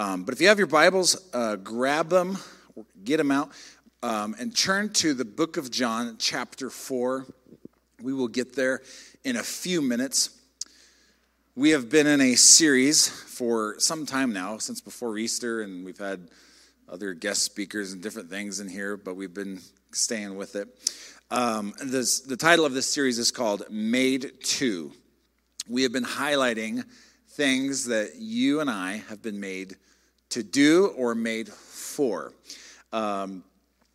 Um, but if you have your Bibles, uh, grab them, get them out, um, and turn to the book of John, chapter 4. We will get there in a few minutes. We have been in a series for some time now, since before Easter, and we've had other guest speakers and different things in here, but we've been staying with it. Um, this, the title of this series is called Made to. We have been highlighting things that you and I have been made to do or made for. Um,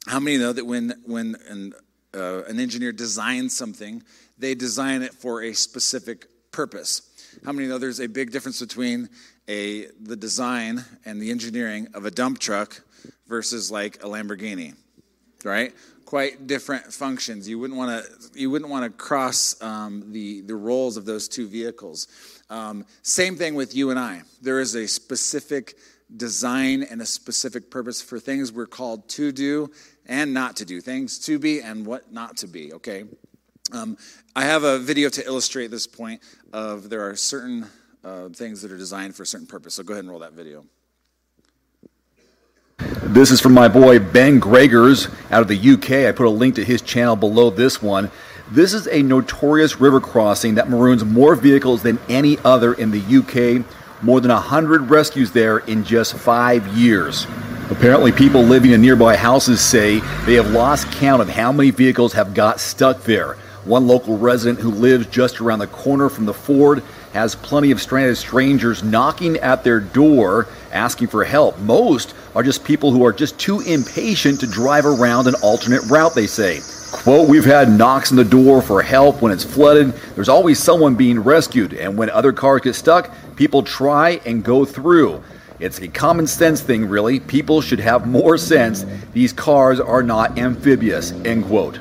how many know that when, when an, uh, an engineer designs something, they design it for a specific purpose? How many know there's a big difference between a, the design and the engineering of a dump truck versus like a Lamborghini, right? Quite different functions. You wouldn't want to you wouldn't want to cross um, the the roles of those two vehicles. Um, same thing with you and I. There is a specific design and a specific purpose for things we're called to do and not to do, things to be and what not to be, okay? Um, I have a video to illustrate this point of there are certain uh, things that are designed for a certain purpose. So go ahead and roll that video. This is from my boy Ben Gregors out of the UK. I put a link to his channel below this one. This is a notorious river crossing that maroons more vehicles than any other in the UK. More than 100 rescues there in just five years. Apparently, people living in nearby houses say they have lost count of how many vehicles have got stuck there. One local resident who lives just around the corner from the ford has plenty of stranded strangers knocking at their door asking for help. Most are just people who are just too impatient to drive around an alternate route, they say. Quote, we've had knocks on the door for help when it's flooded. There's always someone being rescued. And when other cars get stuck, people try and go through. It's a common sense thing, really. People should have more sense. These cars are not amphibious, end quote.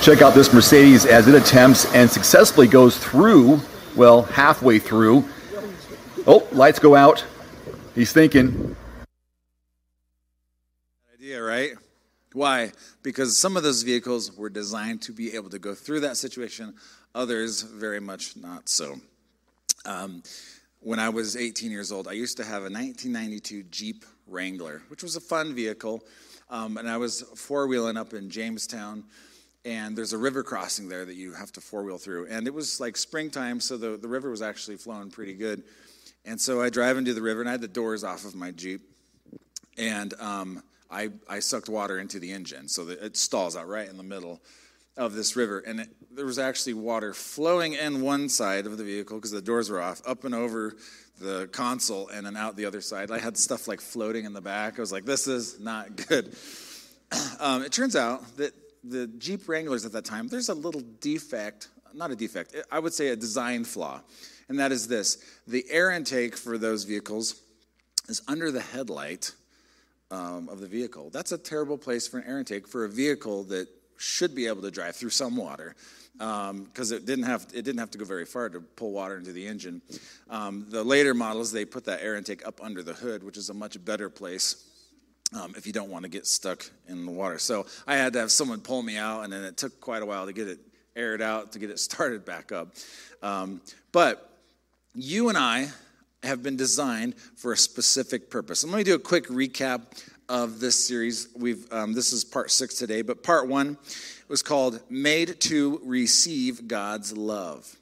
Check out this Mercedes as it attempts and successfully goes through, well, halfway through. Oh, lights go out. He's thinking. Idea, right? Why? Because some of those vehicles were designed to be able to go through that situation, others very much not so. Um, when I was 18 years old, I used to have a 1992 Jeep Wrangler, which was a fun vehicle. Um, and I was four wheeling up in Jamestown, and there's a river crossing there that you have to four wheel through. And it was like springtime, so the, the river was actually flowing pretty good. And so I drive into the river, and I had the doors off of my Jeep. And um, I, I sucked water into the engine so that it stalls out right in the middle of this river. And it, there was actually water flowing in one side of the vehicle because the doors were off, up and over the console, and then out the other side. I had stuff like floating in the back. I was like, this is not good. Um, it turns out that the Jeep Wranglers at that time, there's a little defect, not a defect, I would say a design flaw. And that is this the air intake for those vehicles is under the headlight um, of the vehicle. That's a terrible place for an air intake for a vehicle that should be able to drive through some water because um, it didn't have it didn't have to go very far to pull water into the engine. Um, the later models they put that air intake up under the hood, which is a much better place um, if you don't want to get stuck in the water. So I had to have someone pull me out, and then it took quite a while to get it aired out to get it started back up. Um, but you and I have been designed for a specific purpose. Let me do a quick recap of this series. We've um, this is part six today, but part one was called "Made to Receive God's Love."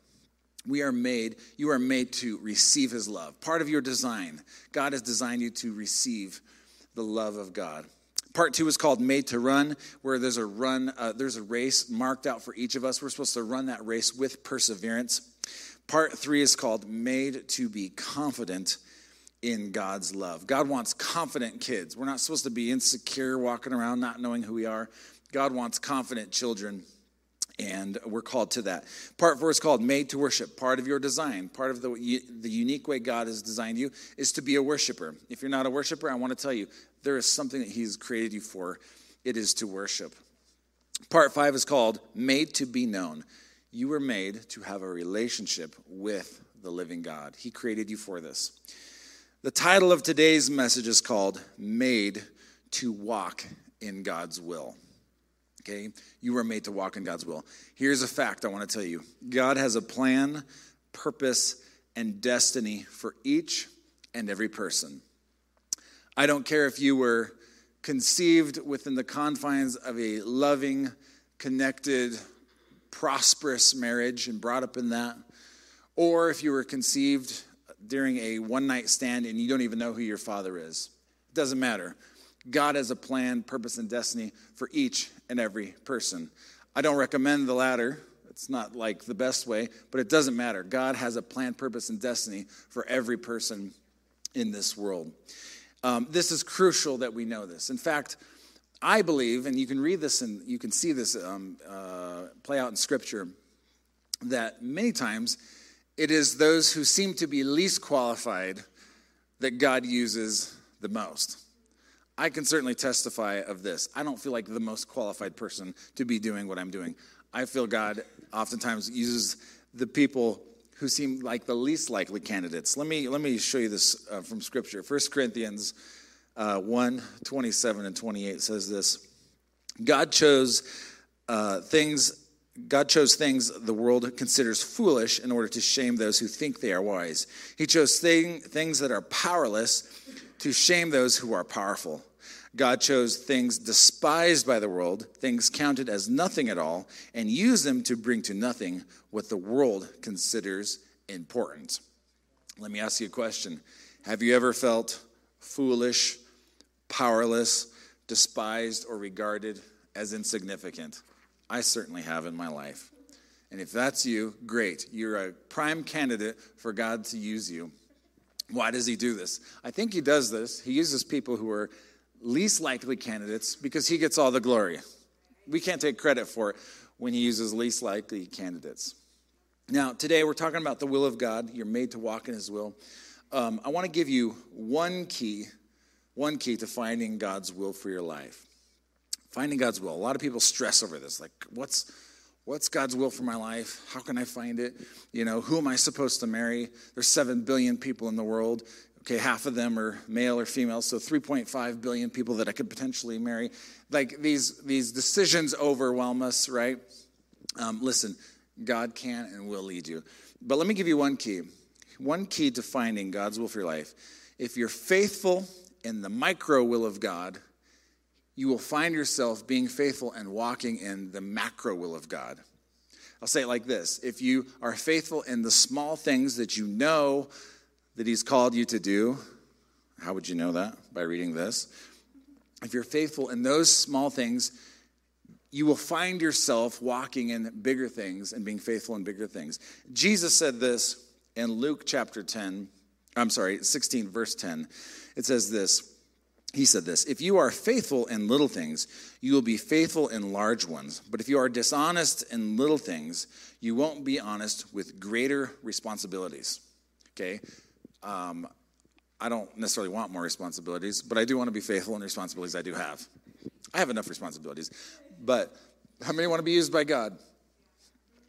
We are made. You are made to receive His love. Part of your design. God has designed you to receive the love of God. Part two is called Made to Run, where there's a run, uh, there's a race marked out for each of us. We're supposed to run that race with perseverance. Part three is called Made to Be Confident in God's love. God wants confident kids. We're not supposed to be insecure, walking around not knowing who we are. God wants confident children, and we're called to that. Part four is called Made to Worship. Part of your design, part of the, the unique way God has designed you, is to be a worshiper. If you're not a worshiper, I want to tell you there is something that He's created you for. It is to worship. Part five is called Made to Be Known. You were made to have a relationship with the living God. He created you for this. The title of today's message is called Made to Walk in God's Will. Okay? You were made to walk in God's will. Here's a fact I want to tell you God has a plan, purpose, and destiny for each and every person. I don't care if you were conceived within the confines of a loving, connected, prosperous marriage and brought up in that, or if you were conceived during a one night stand and you don't even know who your father is. It doesn't matter. God has a plan, purpose, and destiny for each and every person. I don't recommend the latter. It's not like the best way, but it doesn't matter. God has a plan, purpose, and destiny for every person in this world. Um, this is crucial that we know this. In fact, I believe, and you can read this and you can see this um, uh, play out in Scripture, that many times it is those who seem to be least qualified that God uses the most. I can certainly testify of this. I don't feel like the most qualified person to be doing what I'm doing. I feel God oftentimes uses the people who seem like the least likely candidates. Let me, let me show you this uh, from Scripture. 1 Corinthians uh, 1 27 and 28 says this God chose uh, things. God chose things the world considers foolish in order to shame those who think they are wise. He chose thing, things that are powerless to shame those who are powerful. God chose things despised by the world, things counted as nothing at all, and used them to bring to nothing what the world considers important. Let me ask you a question Have you ever felt foolish, powerless, despised, or regarded as insignificant? I certainly have in my life. And if that's you, great. You're a prime candidate for God to use you. Why does he do this? I think he does this. He uses people who are least likely candidates because he gets all the glory. We can't take credit for it when he uses least likely candidates. Now, today we're talking about the will of God. You're made to walk in his will. Um, I want to give you one key, one key to finding God's will for your life. Finding God's will. A lot of people stress over this. Like, what's what's God's will for my life? How can I find it? You know, who am I supposed to marry? There's seven billion people in the world. Okay, half of them are male or female, so 3.5 billion people that I could potentially marry. Like these, these decisions overwhelm us, right? Um, listen, God can and will lead you. But let me give you one key. One key to finding God's will for your life. If you're faithful in the micro will of God, you will find yourself being faithful and walking in the macro will of God. I'll say it like this if you are faithful in the small things that you know that He's called you to do, how would you know that? By reading this. If you're faithful in those small things, you will find yourself walking in bigger things and being faithful in bigger things. Jesus said this in Luke chapter 10, I'm sorry, 16, verse 10. It says this. He said this If you are faithful in little things, you will be faithful in large ones. But if you are dishonest in little things, you won't be honest with greater responsibilities. Okay? Um, I don't necessarily want more responsibilities, but I do want to be faithful in responsibilities I do have. I have enough responsibilities. But how many want to be used by God?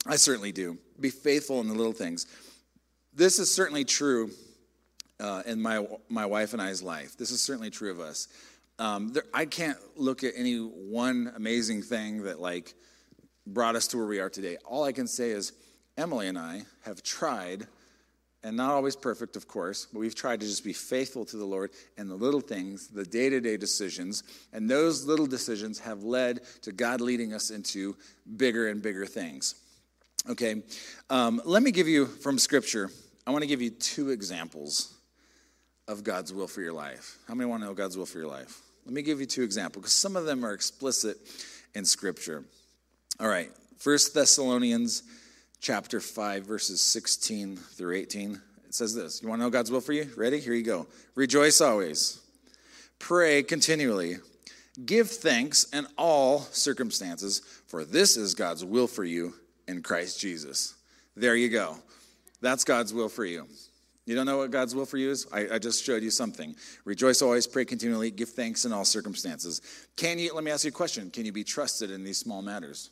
I certainly do. Be faithful in the little things. This is certainly true uh, in my, my wife and I's life. This is certainly true of us. Um, there, I can't look at any one amazing thing that like brought us to where we are today. All I can say is Emily and I have tried and not always perfect, of course, but we've tried to just be faithful to the Lord and the little things, the day to day decisions. And those little decisions have led to God leading us into bigger and bigger things. Okay, um, let me give you from Scripture, I want to give you two examples of God's will for your life. How many want to know God's will for your life? Let me give you two examples because some of them are explicit in Scripture. All right, First Thessalonians chapter 5, verses 16 through 18. It says this You want to know God's will for you? Ready? Here you go. Rejoice always, pray continually, give thanks in all circumstances, for this is God's will for you in Christ Jesus. There you go. That's God's will for you. You don't know what God's will for you is? I, I, just showed you something. Rejoice always, pray continually, give thanks in all circumstances. Can you, let me ask you a question. Can you be trusted in these small matters?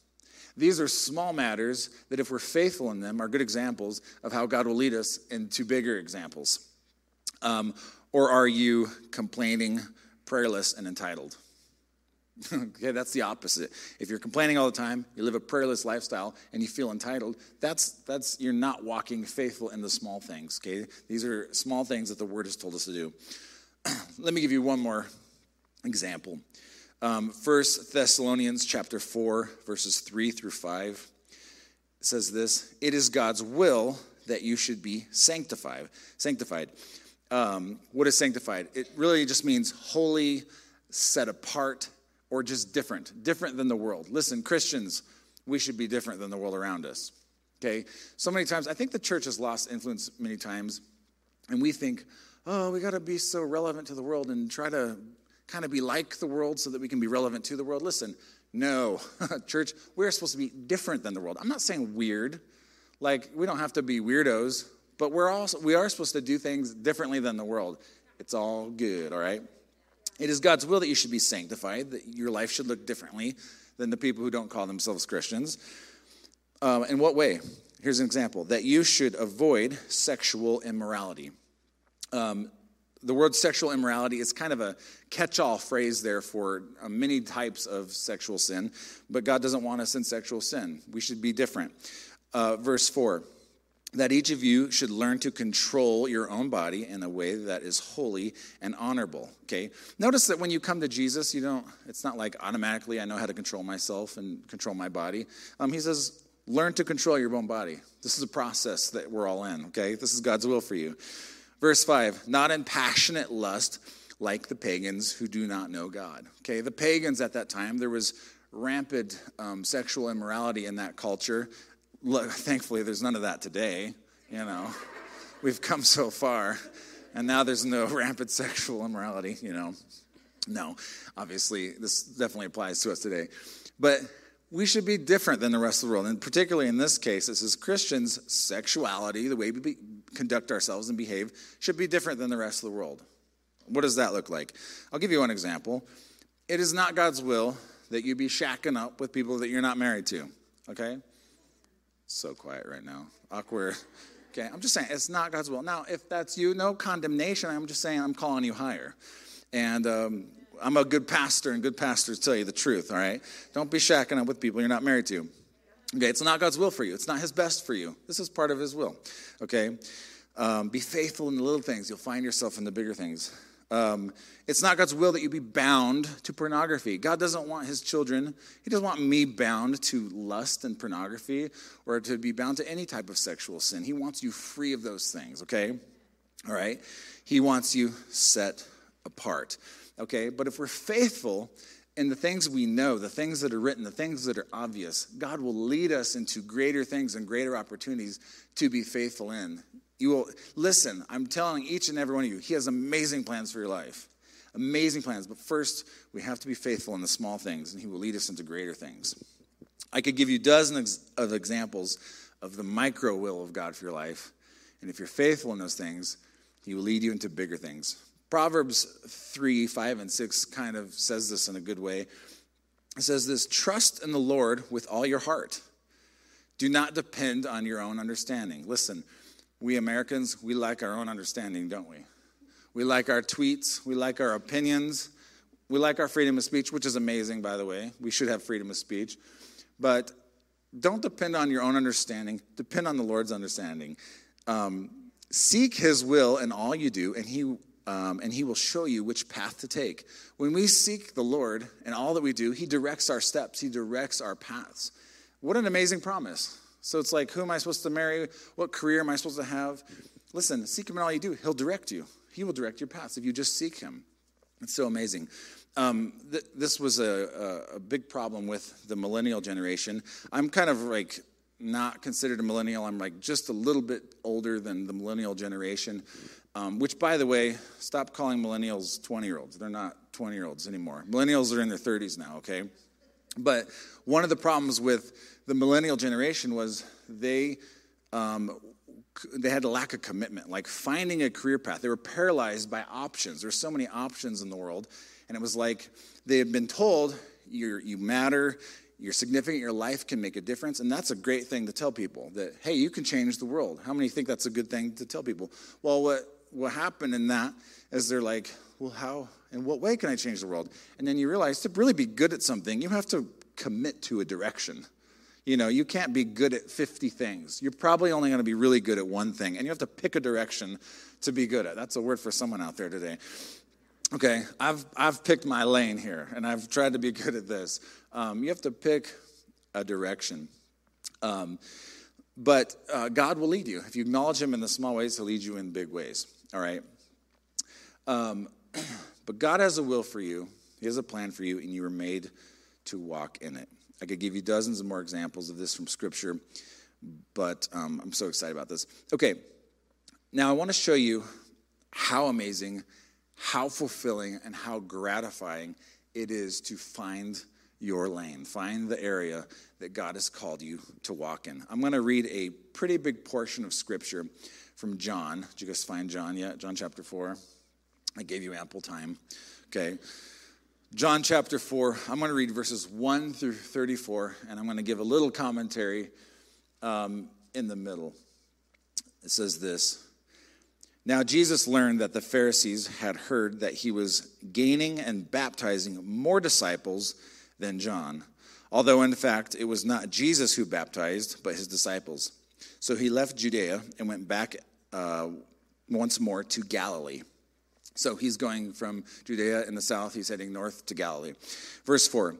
These are small matters that, if we're faithful in them, are good examples of how God will lead us into bigger examples. Um, or are you complaining, prayerless, and entitled? okay, that's the opposite. If you're complaining all the time, you live a prayerless lifestyle, and you feel entitled, that's that's you're not walking faithful in the small things. Okay, these are small things that the Word has told us to do. Let me give you one more example. Um, First Thessalonians chapter four, verses three through five says this: "It is God's will that you should be sanctified." Sanctified. Um, what is sanctified? It really just means holy, set apart, or just different, different than the world. Listen, Christians, we should be different than the world around us. Okay? So many times, I think the church has lost influence many times, and we think, oh, we got to be so relevant to the world and try to kind of be like the world so that we can be relevant to the world. Listen, no, church, we're supposed to be different than the world. I'm not saying weird, like we don't have to be weirdos, but we're also we are supposed to do things differently than the world. It's all good, all right? It is God's will that you should be sanctified, that your life should look differently than the people who don't call themselves Christians. Um, in what way? Here's an example that you should avoid sexual immorality. Um, the word sexual immorality is kind of a catch all phrase there for uh, many types of sexual sin, but God doesn't want us in sexual sin. We should be different. Uh, verse 4 that each of you should learn to control your own body in a way that is holy and honorable okay? Notice that when you come to jesus you don't it's not like automatically i know how to control myself and control my body. Um, he says learn to control your own body. This is a process that we're all in okay? This is god's will for you. Verse 5 not in passionate lust like the pagans who do not know god. Okay the pagans at that time there was rampant um, sexual immorality in that culture look, thankfully, there's none of that today. You know, we've come so far, and now there's no rampant sexual immorality. You know, no, obviously, this definitely applies to us today. But we should be different than the rest of the world. And particularly in this case, this is Christians' sexuality, the way we be, conduct ourselves and behave, should be different than the rest of the world. What does that look like? I'll give you one example. It is not God's will that you be shacking up with people that you're not married to, okay? So quiet right now. Awkward. Okay, I'm just saying it's not God's will. Now, if that's you, no condemnation. I'm just saying I'm calling you higher. And um, I'm a good pastor, and good pastors tell you the truth, all right? Don't be shacking up with people you're not married to. Okay, it's not God's will for you. It's not His best for you. This is part of His will, okay? Um, be faithful in the little things. You'll find yourself in the bigger things. Um, it's not God's will that you be bound to pornography. God doesn't want his children, he doesn't want me bound to lust and pornography or to be bound to any type of sexual sin. He wants you free of those things, okay? All right? He wants you set apart, okay? But if we're faithful in the things we know, the things that are written, the things that are obvious, God will lead us into greater things and greater opportunities to be faithful in. You will listen, I'm telling each and every one of you, he has amazing plans for your life. Amazing plans. But first, we have to be faithful in the small things, and he will lead us into greater things. I could give you dozens of examples of the micro will of God for your life. And if you're faithful in those things, he will lead you into bigger things. Proverbs 3, 5, and 6 kind of says this in a good way. It says this trust in the Lord with all your heart. Do not depend on your own understanding. Listen, we Americans, we like our own understanding, don't we? We like our tweets, we like our opinions, we like our freedom of speech, which is amazing, by the way. We should have freedom of speech. But don't depend on your own understanding, depend on the Lord's understanding. Um, seek His will in all you do, and He um, and he will show you which path to take. When we seek the Lord in all that we do, he directs our steps, he directs our paths. What an amazing promise. So it's like, who am I supposed to marry? What career am I supposed to have? Listen, seek him in all you do. He'll direct you. He will direct your paths if you just seek him. It's so amazing. Um, th- this was a, a, a, big problem with the millennial generation. I'm kind of like not considered a millennial. I'm like just a little bit older than the millennial generation, um, which, by the way, stop calling millennials 20 year olds. They're not 20 year olds anymore. Millennials are in their 30s now, okay? But one of the problems with the millennial generation was they um, they had a lack of commitment, like finding a career path. They were paralyzed by options. There's so many options in the world, and it was like they had been told you you matter, you're significant, your life can make a difference, and that's a great thing to tell people that hey, you can change the world. How many think that's a good thing to tell people? Well, what what happened in that is they're like, well, how, in what way can I change the world? And then you realize to really be good at something, you have to commit to a direction. You know, you can't be good at 50 things. You're probably only going to be really good at one thing, and you have to pick a direction to be good at. That's a word for someone out there today. Okay, I've, I've picked my lane here, and I've tried to be good at this. Um, you have to pick a direction. Um, but uh, God will lead you. If you acknowledge Him in the small ways, He'll lead you in big ways. All right? Um, but God has a will for you, He has a plan for you, and you were made to walk in it. I could give you dozens of more examples of this from Scripture, but um, I'm so excited about this. Okay, now I want to show you how amazing, how fulfilling, and how gratifying it is to find your lane, find the area that God has called you to walk in. I'm going to read a pretty big portion of Scripture from John. Did you guys find John yet? John chapter 4. I gave you ample time. Okay. John chapter 4, I'm going to read verses 1 through 34, and I'm going to give a little commentary um, in the middle. It says this Now Jesus learned that the Pharisees had heard that he was gaining and baptizing more disciples than John, although in fact it was not Jesus who baptized, but his disciples. So he left Judea and went back uh, once more to Galilee. So he's going from Judea in the south, he's heading north to Galilee. Verse 4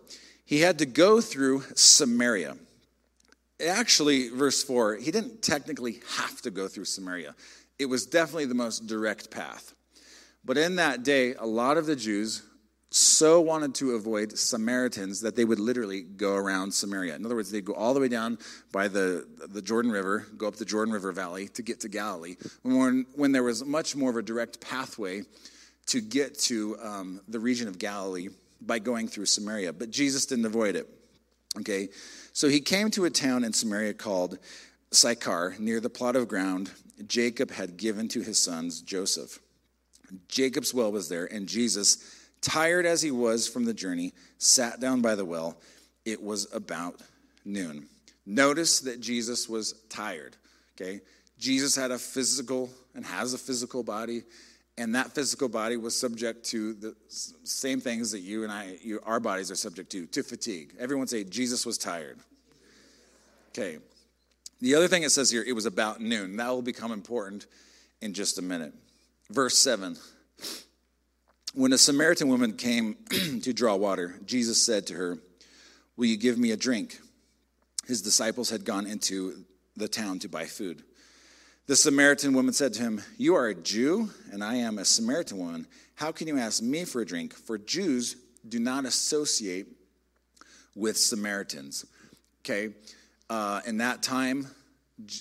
He had to go through Samaria. Actually, verse 4, he didn't technically have to go through Samaria. It was definitely the most direct path. But in that day, a lot of the Jews so wanted to avoid Samaritans that they would literally go around Samaria. In other words, they'd go all the way down by the, the Jordan River, go up the Jordan River Valley to get to Galilee, when, when there was much more of a direct pathway to get to um, the region of Galilee by going through Samaria. But Jesus didn't avoid it. Okay, so he came to a town in Samaria called Sychar, near the plot of ground Jacob had given to his sons Joseph. Jacob's well was there, and Jesus Tired as he was from the journey, sat down by the well. It was about noon. Notice that Jesus was tired, okay? Jesus had a physical and has a physical body, and that physical body was subject to the same things that you and I, you, our bodies are subject to, to fatigue. Everyone say, Jesus was tired. Okay. The other thing it says here, it was about noon. That will become important in just a minute. Verse 7 when a Samaritan woman came to draw water, Jesus said to her, Will you give me a drink? His disciples had gone into the town to buy food. The Samaritan woman said to him, You are a Jew, and I am a Samaritan woman. How can you ask me for a drink? For Jews do not associate with Samaritans. Okay, uh, in that time,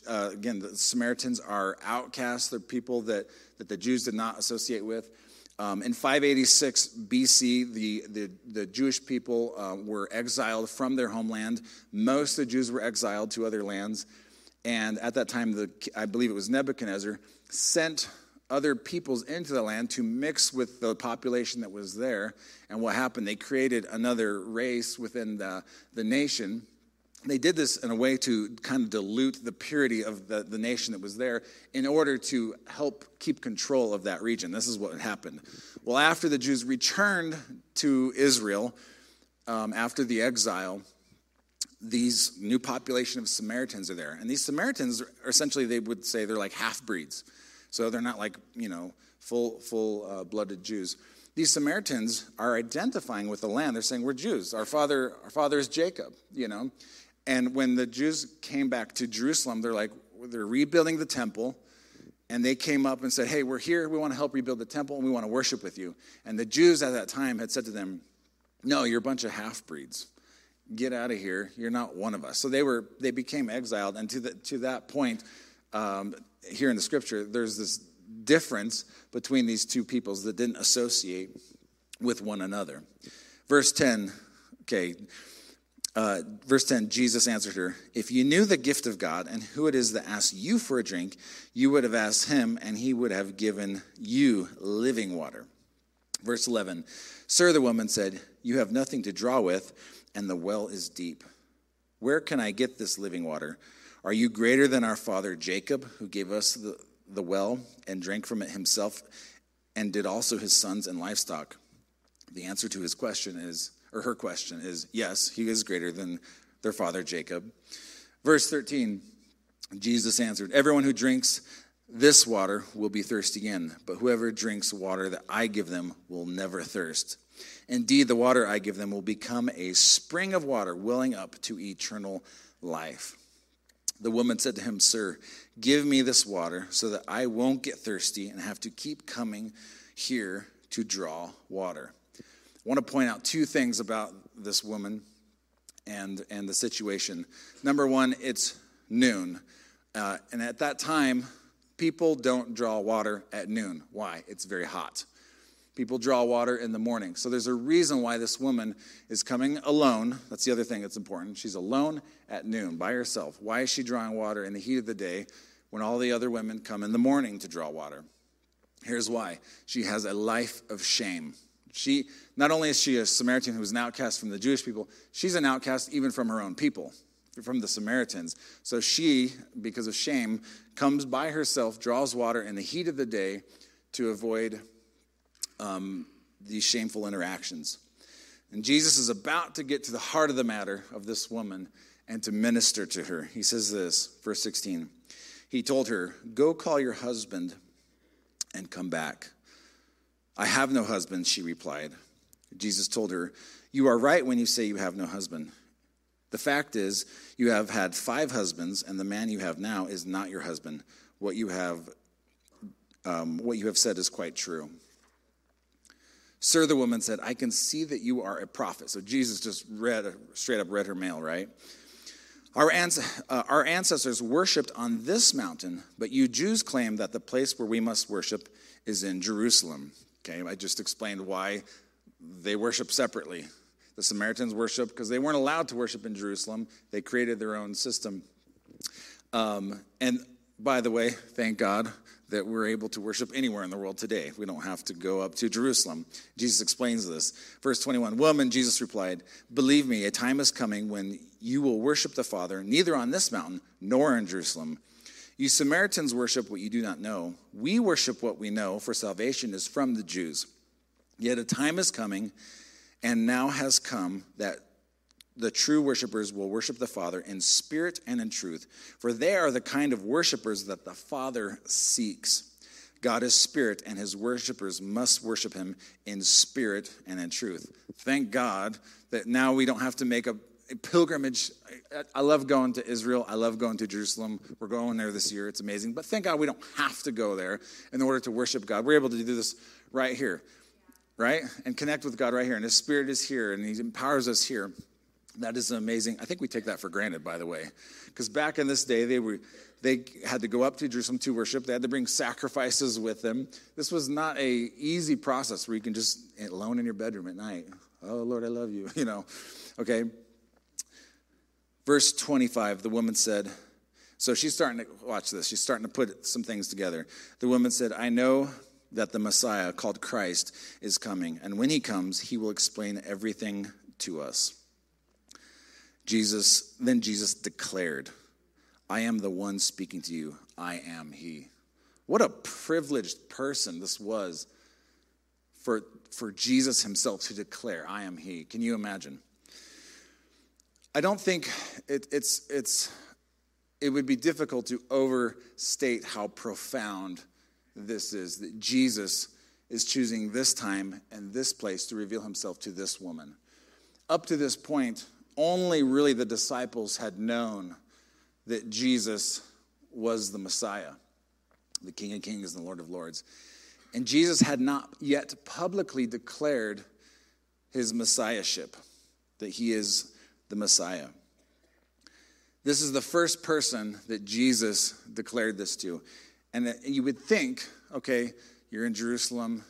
uh, again, the Samaritans are outcasts. They're people that, that the Jews did not associate with. Um, in 586 BC, the, the, the Jewish people uh, were exiled from their homeland. Most of the Jews were exiled to other lands. And at that time, the, I believe it was Nebuchadnezzar, sent other peoples into the land to mix with the population that was there. And what happened? They created another race within the, the nation they did this in a way to kind of dilute the purity of the, the nation that was there in order to help keep control of that region. This is what happened. Well, after the Jews returned to Israel, um, after the exile, these new population of Samaritans are there. And these Samaritans are essentially, they would say they're like half breeds. So they're not like, you know, full, full uh, blooded Jews. These Samaritans are identifying with the land. They're saying, We're Jews. Our father, our father is Jacob, you know. And when the Jews came back to Jerusalem, they're like, they're rebuilding the temple. And they came up and said, Hey, we're here. We want to help rebuild the temple and we want to worship with you. And the Jews at that time had said to them, No, you're a bunch of half breeds. Get out of here. You're not one of us. So they were they became exiled. And to, the, to that point, um, here in the scripture, there's this difference between these two peoples that didn't associate with one another. Verse 10, okay, uh, verse 10 Jesus answered her, If you knew the gift of God and who it is that asks you for a drink, you would have asked him, and he would have given you living water. Verse 11 Sir, the woman said, You have nothing to draw with, and the well is deep. Where can I get this living water? Are you greater than our father Jacob, who gave us the, the well and drank from it himself and did also his sons and livestock? The answer to his question is, or her question is, yes, he is greater than their father Jacob. Verse 13 Jesus answered, Everyone who drinks this water will be thirsty again, but whoever drinks water that I give them will never thirst. Indeed, the water I give them will become a spring of water welling up to eternal life. The woman said to him, Sir, give me this water so that I won't get thirsty and have to keep coming here to draw water. I want to point out two things about this woman and, and the situation. Number one, it's noon. Uh, and at that time, people don't draw water at noon. Why? It's very hot. People draw water in the morning. So there's a reason why this woman is coming alone. That's the other thing that's important. She's alone at noon by herself. Why is she drawing water in the heat of the day when all the other women come in the morning to draw water? Here's why she has a life of shame. She not only is she a Samaritan who is an outcast from the Jewish people, she's an outcast even from her own people, from the Samaritans. So she, because of shame, comes by herself, draws water in the heat of the day to avoid um, these shameful interactions. And Jesus is about to get to the heart of the matter of this woman and to minister to her. He says this, verse 16. He told her, Go call your husband and come back. I have no husband, she replied. Jesus told her, You are right when you say you have no husband. The fact is, you have had five husbands, and the man you have now is not your husband. What you have, um, what you have said is quite true. Sir, the woman said, I can see that you are a prophet. So Jesus just read, straight up read her mail, right? Our, uh, our ancestors worshiped on this mountain, but you Jews claim that the place where we must worship is in Jerusalem. Okay, I just explained why they worship separately. The Samaritans worship because they weren't allowed to worship in Jerusalem, they created their own system. Um, and by the way, thank God, that we're able to worship anywhere in the world today. We don't have to go up to Jerusalem. Jesus explains this. Verse 21 Woman, Jesus replied, Believe me, a time is coming when you will worship the Father, neither on this mountain nor in Jerusalem. You Samaritans worship what you do not know. We worship what we know, for salvation is from the Jews. Yet a time is coming, and now has come, that the true worshipers will worship the Father in spirit and in truth, for they are the kind of worshipers that the Father seeks. God is spirit, and his worshipers must worship him in spirit and in truth. Thank God that now we don't have to make a, pilgrimage. I love going to Israel. I love going to Jerusalem. We're going there this year. It's amazing. But thank God we don't have to go there in order to worship God. We're able to do this right here, right? And connect with God right here. And his spirit is here, and he empowers us here. That is amazing. I think we take that for granted, by the way, because back in this day, they were they had to go up to Jerusalem to worship. They had to bring sacrifices with them. This was not a easy process where you can just alone in your bedroom at night. Oh Lord, I love you. You know, okay. Verse twenty-five. The woman said. So she's starting to watch this. She's starting to put some things together. The woman said, "I know." That the Messiah, called Christ, is coming. And when he comes, he will explain everything to us. Jesus, then Jesus declared, I am the one speaking to you. I am he. What a privileged person this was for, for Jesus himself to declare, I am he. Can you imagine? I don't think it, it's, it's, it would be difficult to overstate how profound this is that Jesus is choosing this time and this place to reveal himself to this woman. Up to this point, only really the disciples had known that Jesus was the Messiah, the King of Kings and the Lord of Lords. And Jesus had not yet publicly declared his messiahship, that he is the Messiah. This is the first person that Jesus declared this to. And you would think, okay, you're in Jerusalem,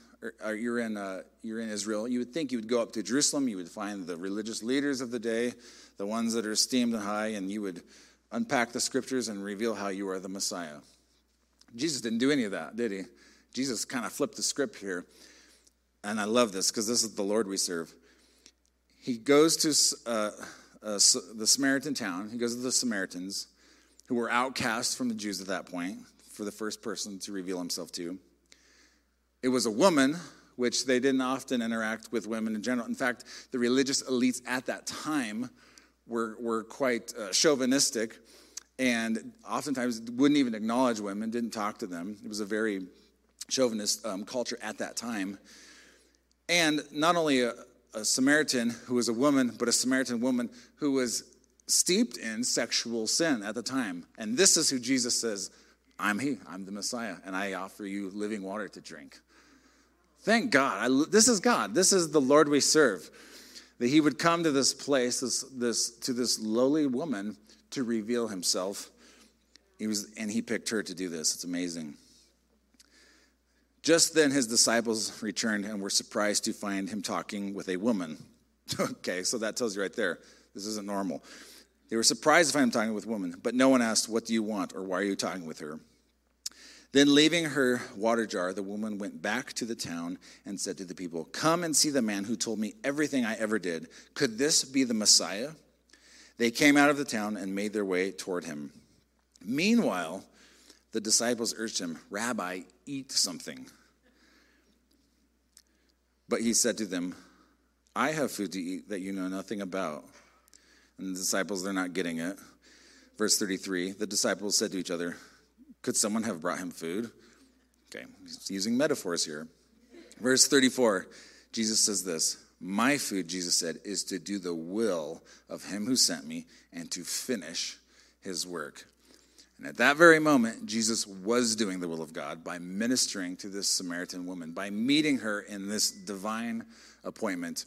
or you're in, uh, you're in Israel, you would think you would go up to Jerusalem, you would find the religious leaders of the day, the ones that are esteemed and high, and you would unpack the scriptures and reveal how you are the Messiah. Jesus didn't do any of that, did he? Jesus kind of flipped the script here. And I love this because this is the Lord we serve. He goes to uh, uh, the Samaritan town, he goes to the Samaritans, who were outcasts from the Jews at that point, for the first person to reveal himself to. it was a woman, which they didn't often interact with women in general. In fact, the religious elites at that time were, were quite uh, chauvinistic and oftentimes wouldn't even acknowledge women, didn't talk to them. It was a very chauvinist um, culture at that time. And not only a, a Samaritan who was a woman, but a Samaritan woman who was steeped in sexual sin at the time. And this is who Jesus says, I'm He, I'm the Messiah, and I offer you living water to drink. Thank God. I, this is God. This is the Lord we serve. That He would come to this place, this, this, to this lowly woman to reveal Himself. He was, and He picked her to do this. It's amazing. Just then his disciples returned and were surprised to find him talking with a woman. okay, so that tells you right there. This isn't normal. They were surprised to find him talking with a woman, but no one asked, What do you want? or Why are you talking with her? Then, leaving her water jar, the woman went back to the town and said to the people, Come and see the man who told me everything I ever did. Could this be the Messiah? They came out of the town and made their way toward him. Meanwhile, the disciples urged him, Rabbi, eat something. But he said to them, I have food to eat that you know nothing about. And the disciples, they're not getting it. Verse 33 the disciples said to each other, Could someone have brought him food? Okay, he's using metaphors here. Verse 34 Jesus says this My food, Jesus said, is to do the will of him who sent me and to finish his work. And at that very moment, Jesus was doing the will of God by ministering to this Samaritan woman, by meeting her in this divine appointment.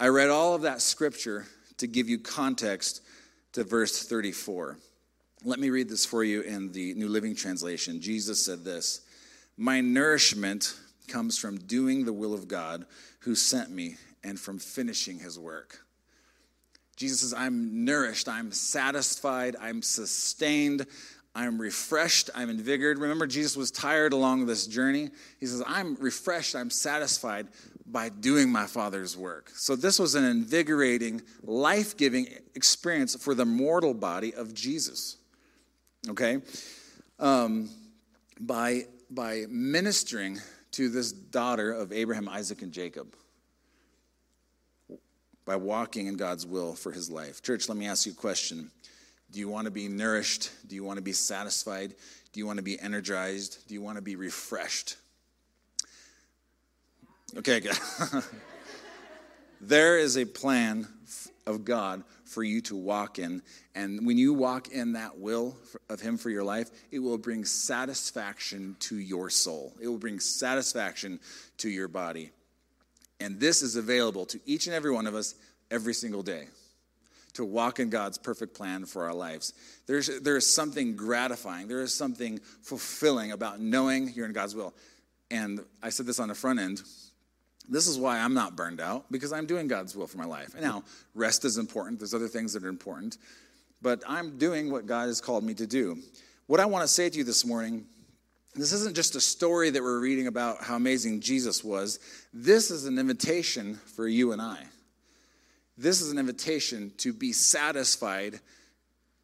I read all of that scripture to give you context to verse 34. Let me read this for you in the New Living Translation. Jesus said this My nourishment comes from doing the will of God who sent me and from finishing his work. Jesus says, I'm nourished, I'm satisfied, I'm sustained, I'm refreshed, I'm invigorated. Remember, Jesus was tired along this journey. He says, I'm refreshed, I'm satisfied by doing my Father's work. So, this was an invigorating, life giving experience for the mortal body of Jesus. Okay? Um, by, by ministering to this daughter of Abraham, Isaac, and Jacob by walking in God's will for his life. Church, let me ask you a question. Do you want to be nourished? Do you want to be satisfied? Do you want to be energized? Do you want to be refreshed? Okay, there is a plan of God for you to walk in. And when you walk in that will of Him for your life, it will bring satisfaction to your soul, it will bring satisfaction to your body. And this is available to each and every one of us every single day to walk in God's perfect plan for our lives. There's, there is something gratifying, there is something fulfilling about knowing you're in God's will. And I said this on the front end. This is why I'm not burned out, because I'm doing God's will for my life. And now, rest is important. There's other things that are important. But I'm doing what God has called me to do. What I want to say to you this morning this isn't just a story that we're reading about how amazing Jesus was. This is an invitation for you and I. This is an invitation to be satisfied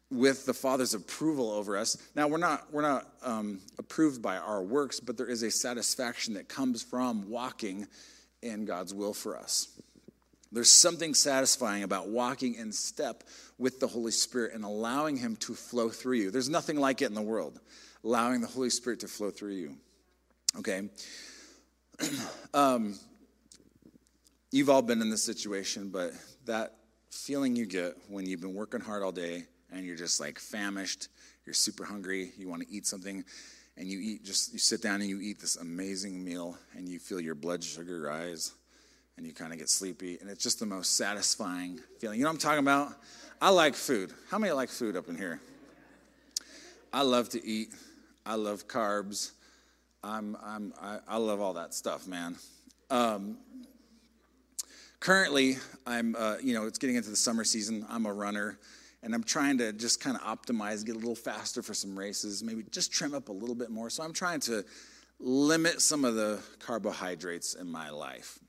with the Father's approval over us. Now, we're not, we're not um, approved by our works, but there is a satisfaction that comes from walking in God's will for us. There's something satisfying about walking in step with the Holy Spirit and allowing Him to flow through you. There's nothing like it in the world allowing the Holy Spirit to flow through you. Okay? um, you've all been in this situation, but that feeling you get when you've been working hard all day and you're just like famished, you're super hungry, you want to eat something, and you eat just, you sit down and you eat this amazing meal and you feel your blood sugar rise and you kind of get sleepy, and it's just the most satisfying feeling. You know what I'm talking about? I like food. How many like food up in here? I love to eat. I love carbs. I'm, I'm, I, I love all that stuff, man. Um, currently, I'm, uh, you know, it's getting into the summer season. I'm a runner, and I'm trying to just kind of optimize, get a little faster for some races, maybe just trim up a little bit more. So I'm trying to limit some of the carbohydrates in my life.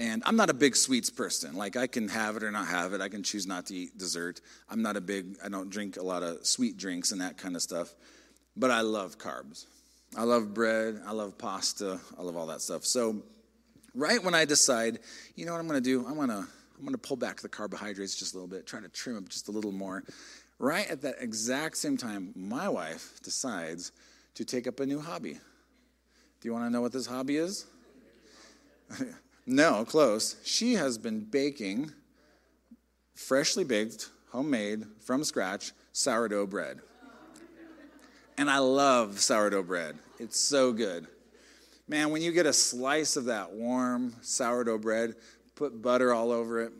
And I'm not a big sweets person. Like I can have it or not have it. I can choose not to eat dessert. I'm not a big, I don't drink a lot of sweet drinks and that kind of stuff but I love carbs. I love bread. I love pasta. I love all that stuff. So, right when I decide, you know what I'm going to do? I'm going to I'm going to pull back the carbohydrates just a little bit, try to trim them just a little more. Right at that exact same time, my wife decides to take up a new hobby. Do you want to know what this hobby is? no, close. She has been baking freshly baked, homemade, from scratch sourdough bread. And I love sourdough bread. It's so good. Man, when you get a slice of that warm sourdough bread, put butter all over it.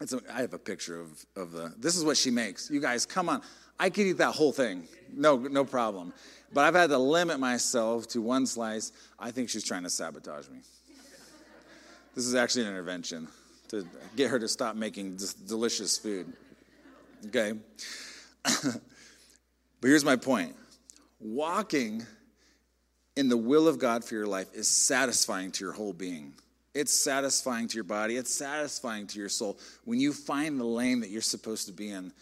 It's a, I have a picture of, of the, this is what she makes. You guys, come on. I could eat that whole thing. No, no problem. But I've had to limit myself to one slice. I think she's trying to sabotage me. This is actually an intervention to get her to stop making this delicious food. Okay? but here's my point walking in the will of God for your life is satisfying to your whole being. It's satisfying to your body, it's satisfying to your soul. When you find the lane that you're supposed to be in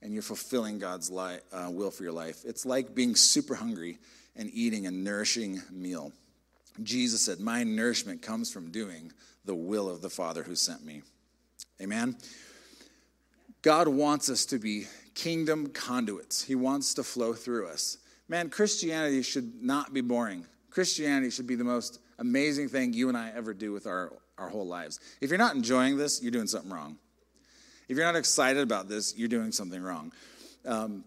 and you're fulfilling God's li- uh, will for your life, it's like being super hungry and eating a nourishing meal. Jesus said, My nourishment comes from doing the will of the Father who sent me. Amen. God wants us to be kingdom conduits, He wants to flow through us. Man, Christianity should not be boring. Christianity should be the most amazing thing you and I ever do with our, our whole lives. If you're not enjoying this, you're doing something wrong. If you're not excited about this, you're doing something wrong. Um,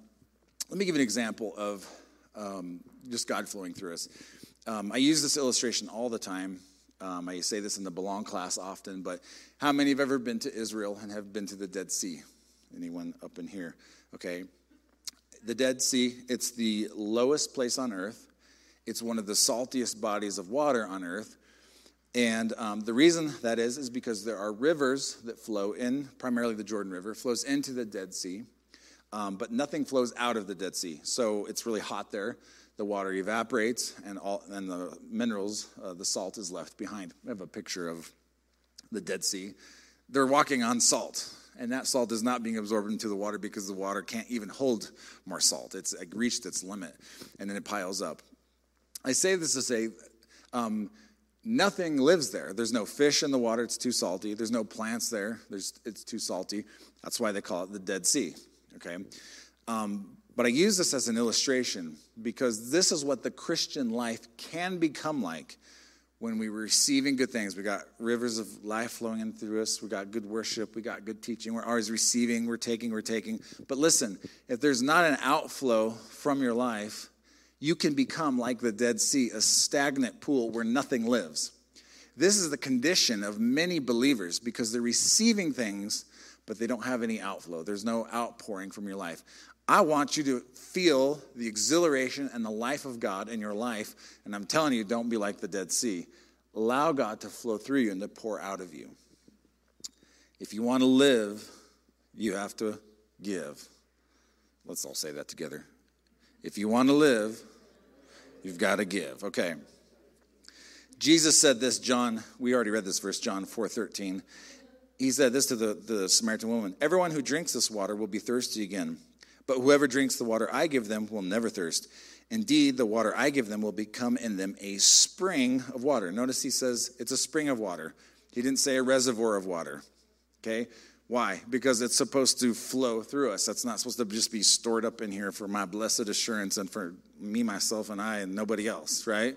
let me give an example of um, just God flowing through us. Um, I use this illustration all the time. Um, I say this in the Belong class often, but how many have ever been to Israel and have been to the Dead Sea? Anyone up in here? Okay the Dead Sea, it's the lowest place on earth. It's one of the saltiest bodies of water on earth. And um, the reason that is, is because there are rivers that flow in, primarily the Jordan River, flows into the Dead Sea, um, but nothing flows out of the Dead Sea. So it's really hot there. The water evaporates, and, all, and the minerals, uh, the salt is left behind. I have a picture of the Dead Sea. They're walking on salt and that salt is not being absorbed into the water because the water can't even hold more salt. It's reached its limit, and then it piles up. I say this to say, um, nothing lives there. There's no fish in the water; it's too salty. There's no plants there; There's, it's too salty. That's why they call it the Dead Sea. Okay, um, but I use this as an illustration because this is what the Christian life can become like when we were receiving good things. We got rivers of life flowing in through us. We got good worship. We got good teaching. We're always receiving. We're taking. We're taking. But listen, if there's not an outflow from your life, you can become like the Dead Sea, a stagnant pool where nothing lives. This is the condition of many believers because they're receiving things, but they don't have any outflow. There's no outpouring from your life. I want you to feel the exhilaration and the life of God in your life. And I'm telling you, don't be like the Dead Sea. Allow God to flow through you and to pour out of you. If you want to live, you have to give. Let's all say that together. If you want to live, you've got to give. Okay. Jesus said this, John, we already read this verse, John 4:13. He said this to the, the Samaritan woman: Everyone who drinks this water will be thirsty again. But whoever drinks the water I give them will never thirst. Indeed, the water I give them will become in them a spring of water. Notice he says it's a spring of water. He didn't say a reservoir of water. Okay? Why? Because it's supposed to flow through us. That's not supposed to just be stored up in here for my blessed assurance and for me, myself, and I, and nobody else, right?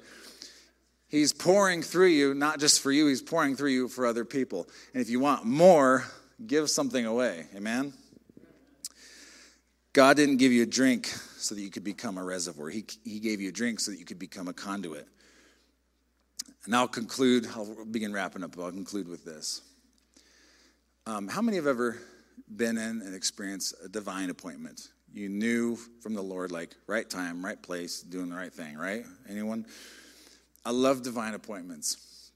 He's pouring through you, not just for you, he's pouring through you for other people. And if you want more, give something away. Amen? God didn't give you a drink so that you could become a reservoir. He, he gave you a drink so that you could become a conduit. And I'll conclude, I'll begin wrapping up, I'll conclude with this. Um, how many have ever been in and experienced a divine appointment? You knew from the Lord, like, right time, right place, doing the right thing, right? Anyone? I love divine appointments.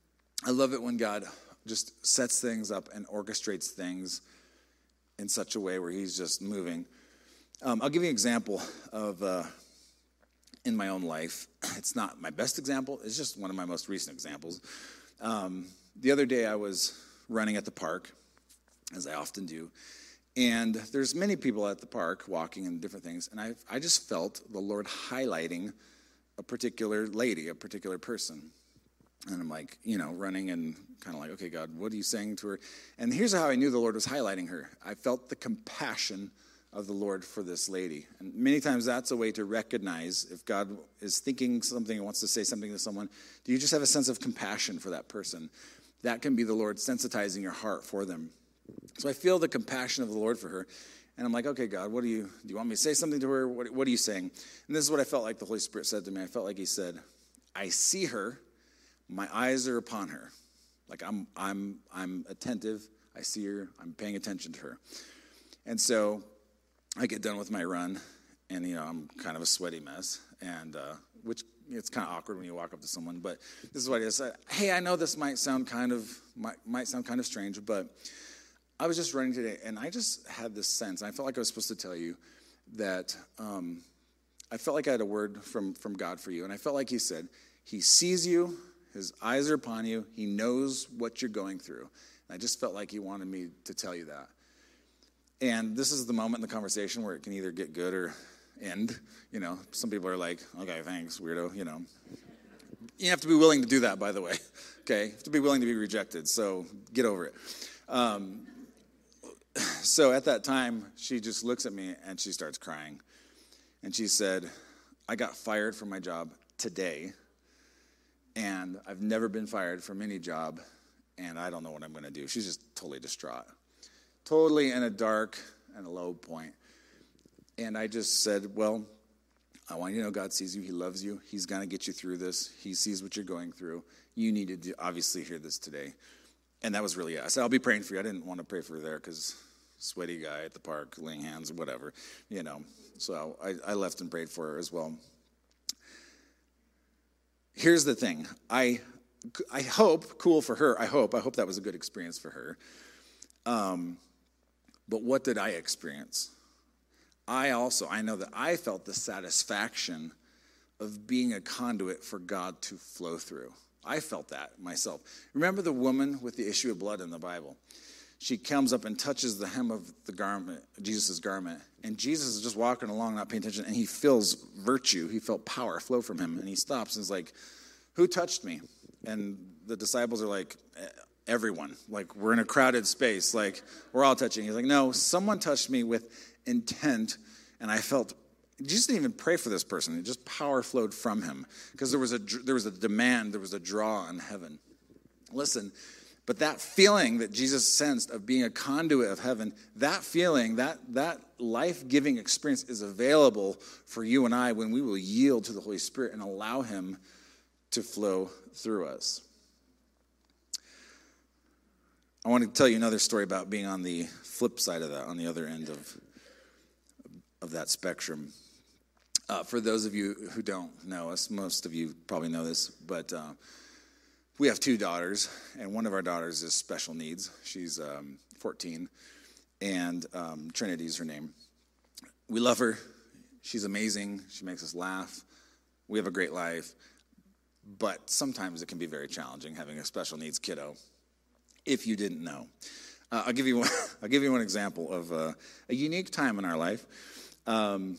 I love it when God just sets things up and orchestrates things in such a way where He's just moving. Um, I'll give you an example of uh, in my own life. It's not my best example, it's just one of my most recent examples. Um, the other day I was running at the park, as I often do, and there's many people at the park walking and different things, and I, I just felt the Lord highlighting a particular lady, a particular person. And I'm like, you know, running and kind of like, okay, God, what are you saying to her? And here's how I knew the Lord was highlighting her. I felt the compassion of the Lord for this lady. And many times that's a way to recognize if God is thinking something and wants to say something to someone, do you just have a sense of compassion for that person? That can be the Lord sensitizing your heart for them. So I feel the compassion of the Lord for her. And I'm like, okay, God, what do you, do you want me to say something to her? What, what are you saying? And this is what I felt like the Holy Spirit said to me. I felt like He said, I see her, my eyes are upon her. Like I'm, I'm, I'm attentive. I see her. I'm paying attention to her. And so I get done with my run, and you know I'm kind of a sweaty mess, and uh, which it's kind of awkward when you walk up to someone. But this is what I said. Hey, I know this might sound kind of might, might sound kind of strange, but I was just running today, and I just had this sense. I felt like I was supposed to tell you that um, I felt like I had a word from from God for you, and I felt like He said He sees you, His eyes are upon you, He knows what you're going through. And I just felt like He wanted me to tell you that. And this is the moment in the conversation where it can either get good or end. You know, some people are like, okay, thanks, weirdo, you know. You have to be willing to do that, by the way. Okay? You have to be willing to be rejected, so get over it. Um, so at that time, she just looks at me and she starts crying. And she said, I got fired from my job today, and I've never been fired from any job, and I don't know what I'm going to do. She's just totally distraught totally in a dark and a low point. And I just said, Well, I want you to know God sees you. He loves you. He's going to get you through this. He sees what you're going through. You need to obviously hear this today. And that was really it. I said, I'll be praying for you. I didn't want to pray for her there because sweaty guy at the park, laying hands, whatever, you know. So I, I left and prayed for her as well. Here's the thing I, I hope, cool for her, I hope, I hope that was a good experience for her. Um, but what did I experience? I also, I know that I felt the satisfaction of being a conduit for God to flow through. I felt that myself. Remember the woman with the issue of blood in the Bible? She comes up and touches the hem of the garment, Jesus' garment, and Jesus is just walking along, not paying attention, and he feels virtue. He felt power flow from him, and he stops and is like, Who touched me? And the disciples are like, everyone. Like, we're in a crowded space. Like, we're all touching. He's like, no, someone touched me with intent, and I felt. Jesus didn't even pray for this person. It just power flowed from him because there was a there was a demand, there was a draw in heaven. Listen, but that feeling that Jesus sensed of being a conduit of heaven, that feeling, that that life-giving experience is available for you and I when we will yield to the Holy Spirit and allow him to flow through us. I want to tell you another story about being on the flip side of that, on the other end of, of that spectrum. Uh, for those of you who don't know us, most of you probably know this, but uh, we have two daughters, and one of our daughters is special needs. She's um, 14, and um, Trinity is her name. We love her. She's amazing. She makes us laugh. We have a great life, but sometimes it can be very challenging having a special needs kiddo if you didn't know. Uh, I'll, give you one, I'll give you one example of uh, a unique time in our life. Um,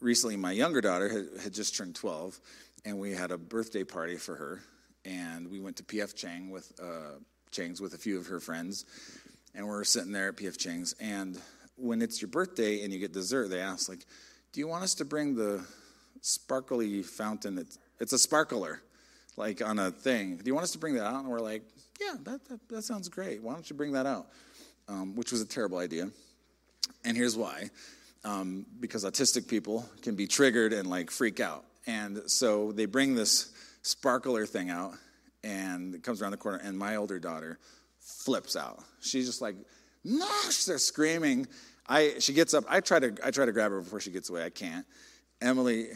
recently, my younger daughter had, had, just turned 12, and we had a birthday party for her. And we went to PF Chang with, uh, Chang's with a few of her friends, and we are sitting there at PF Chang's. And when it's your birthday and you get dessert, they ask, like, do you want us to bring the sparkly fountain? It's, it's a sparkler, like on a thing. Do you want us to bring that out? And we're like, yeah, that, that, that sounds great. Why don't you bring that out? Um, which was a terrible idea. And here's why um, because autistic people can be triggered and like freak out. And so they bring this sparkler thing out, and comes around the corner, and my older daughter flips out. She's just like, no, they're screaming. I, she gets up. I try to, I try to grab her before she gets away. I can't. Emily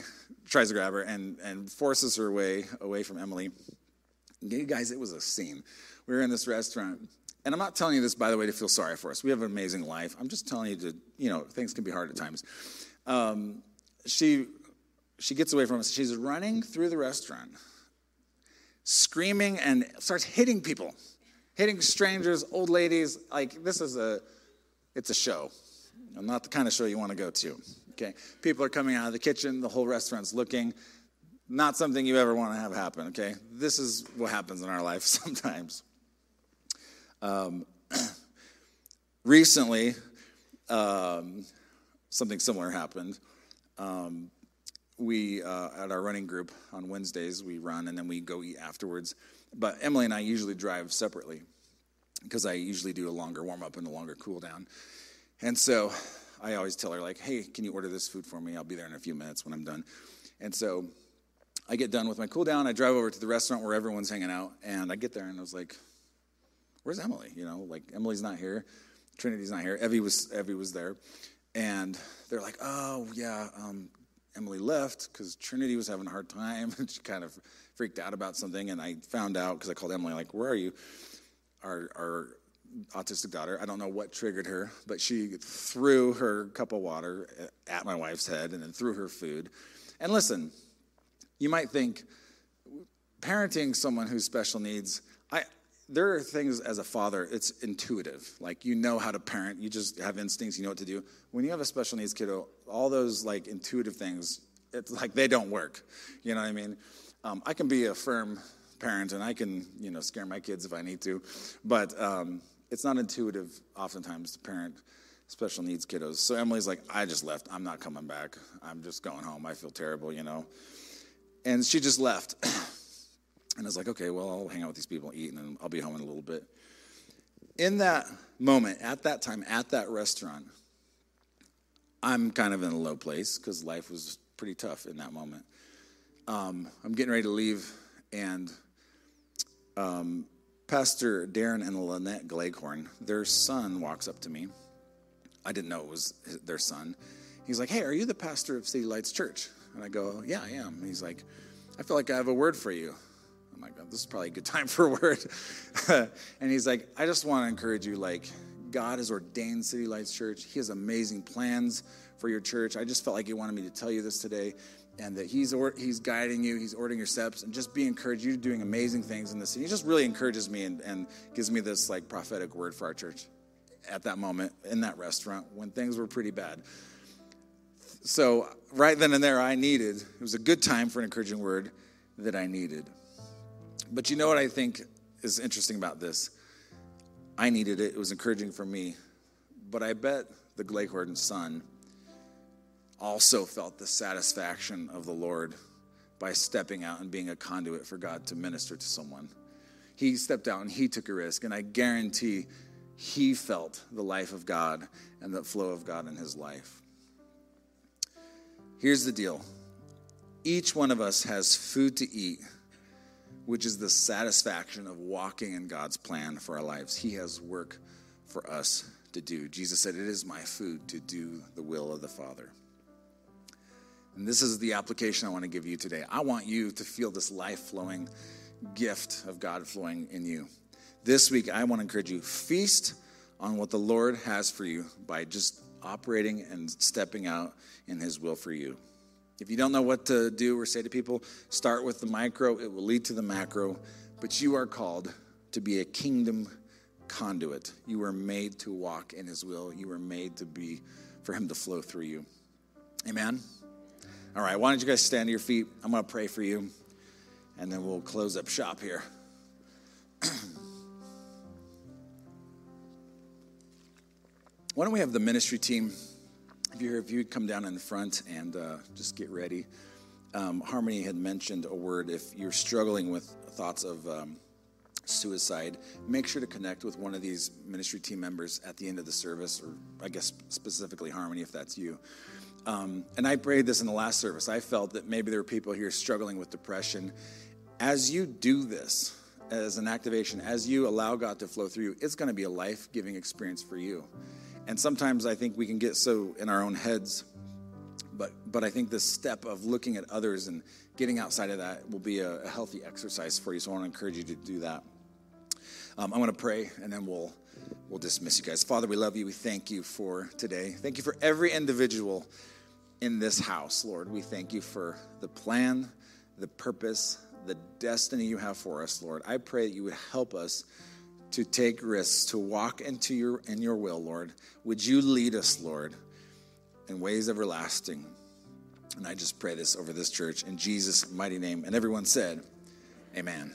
tries to grab her and, and forces her way away from Emily. You guys, it was a scene we were in this restaurant. And I'm not telling you this, by the way, to feel sorry for us. We have an amazing life. I'm just telling you to, you know, things can be hard at times. Um, she, she gets away from us. She's running through the restaurant, screaming and starts hitting people, hitting strangers, old ladies. Like, this is a, it's a show. Not the kind of show you want to go to. Okay. People are coming out of the kitchen. The whole restaurant's looking not something you ever want to have happen, okay? This is what happens in our life sometimes. Um, recently, um, something similar happened. Um, we, uh, at our running group on Wednesdays, we run and then we go eat afterwards. But Emily and I usually drive separately because I usually do a longer warm up and a longer cool down. And so I always tell her, like, hey, can you order this food for me? I'll be there in a few minutes when I'm done. And so I get done with my cool down. I drive over to the restaurant where everyone's hanging out. And I get there and I was like, where's Emily? You know, like, Emily's not here. Trinity's not here. Evie was, Evie was there. And they're like, oh, yeah, um, Emily left because Trinity was having a hard time. and she kind of freaked out about something. And I found out because I called Emily, like, where are you? Our, our autistic daughter, I don't know what triggered her, but she threw her cup of water eh, at my wife's head and then threw her food. And listen, you might think parenting someone who's special needs, I, there are things as a father, it's intuitive. Like you know how to parent, you just have instincts, you know what to do. When you have a special needs kiddo, all those like intuitive things, it's like they don't work. You know what I mean? Um, I can be a firm parent and I can, you know, scare my kids if I need to, but um, it's not intuitive oftentimes to parent special needs kiddos. So Emily's like, I just left. I'm not coming back. I'm just going home. I feel terrible, you know. And she just left. And I was like, okay, well, I'll hang out with these people, eat, and then I'll be home in a little bit. In that moment, at that time, at that restaurant, I'm kind of in a low place because life was pretty tough in that moment. Um, I'm getting ready to leave, and um, Pastor Darren and Lynette Gleghorn, their son walks up to me. I didn't know it was their son. He's like, Hey, are you the pastor of City Lights Church? And I go, Yeah, I am. And he's like, I feel like I have a word for you. I'm like, oh, this is probably a good time for a word. and he's like, I just want to encourage you, like, God has ordained City Lights Church. He has amazing plans for your church. I just felt like he wanted me to tell you this today and that he's or, he's guiding you, he's ordering your steps, and just be encouraged. You're doing amazing things in this city. He just really encourages me and, and gives me this like prophetic word for our church at that moment in that restaurant when things were pretty bad. So right then and there, I needed. It was a good time for an encouraging word that I needed. But you know what I think is interesting about this? I needed it. It was encouraging for me. But I bet the Gleghorn son also felt the satisfaction of the Lord by stepping out and being a conduit for God to minister to someone. He stepped out and he took a risk, and I guarantee he felt the life of God and the flow of God in his life. Here's the deal each one of us has food to eat which is the satisfaction of walking in God's plan for our lives. He has work for us to do. Jesus said, It is my food to do the will of the Father. And this is the application I want to give you today. I want you to feel this life flowing gift of God flowing in you. This week, I want to encourage you feast on what the Lord has for you by just operating and stepping out in His will for you. If you don't know what to do or say to people, start with the micro, it will lead to the macro. But you are called to be a kingdom conduit. You were made to walk in his will. You were made to be for him to flow through you. Amen. All right, why don't you guys stand to your feet? I'm going to pray for you and then we'll close up shop here. why don't we have the ministry team you're if you'd come down in front and uh, just get ready. Um, Harmony had mentioned a word. If you're struggling with thoughts of um, suicide, make sure to connect with one of these ministry team members at the end of the service, or I guess specifically Harmony, if that's you. Um, and I prayed this in the last service. I felt that maybe there are people here struggling with depression. As you do this, as an activation, as you allow God to flow through you, it's going to be a life giving experience for you. And sometimes I think we can get so in our own heads. But, but I think this step of looking at others and getting outside of that will be a, a healthy exercise for you. So I want to encourage you to do that. Um, I'm going to pray and then we'll, we'll dismiss you guys. Father, we love you. We thank you for today. Thank you for every individual in this house, Lord. We thank you for the plan, the purpose, the destiny you have for us, Lord. I pray that you would help us to take risks, to walk into your in your will, Lord. Would you lead us, Lord, in ways everlasting? And I just pray this over this church in Jesus' mighty name. And everyone said, Amen.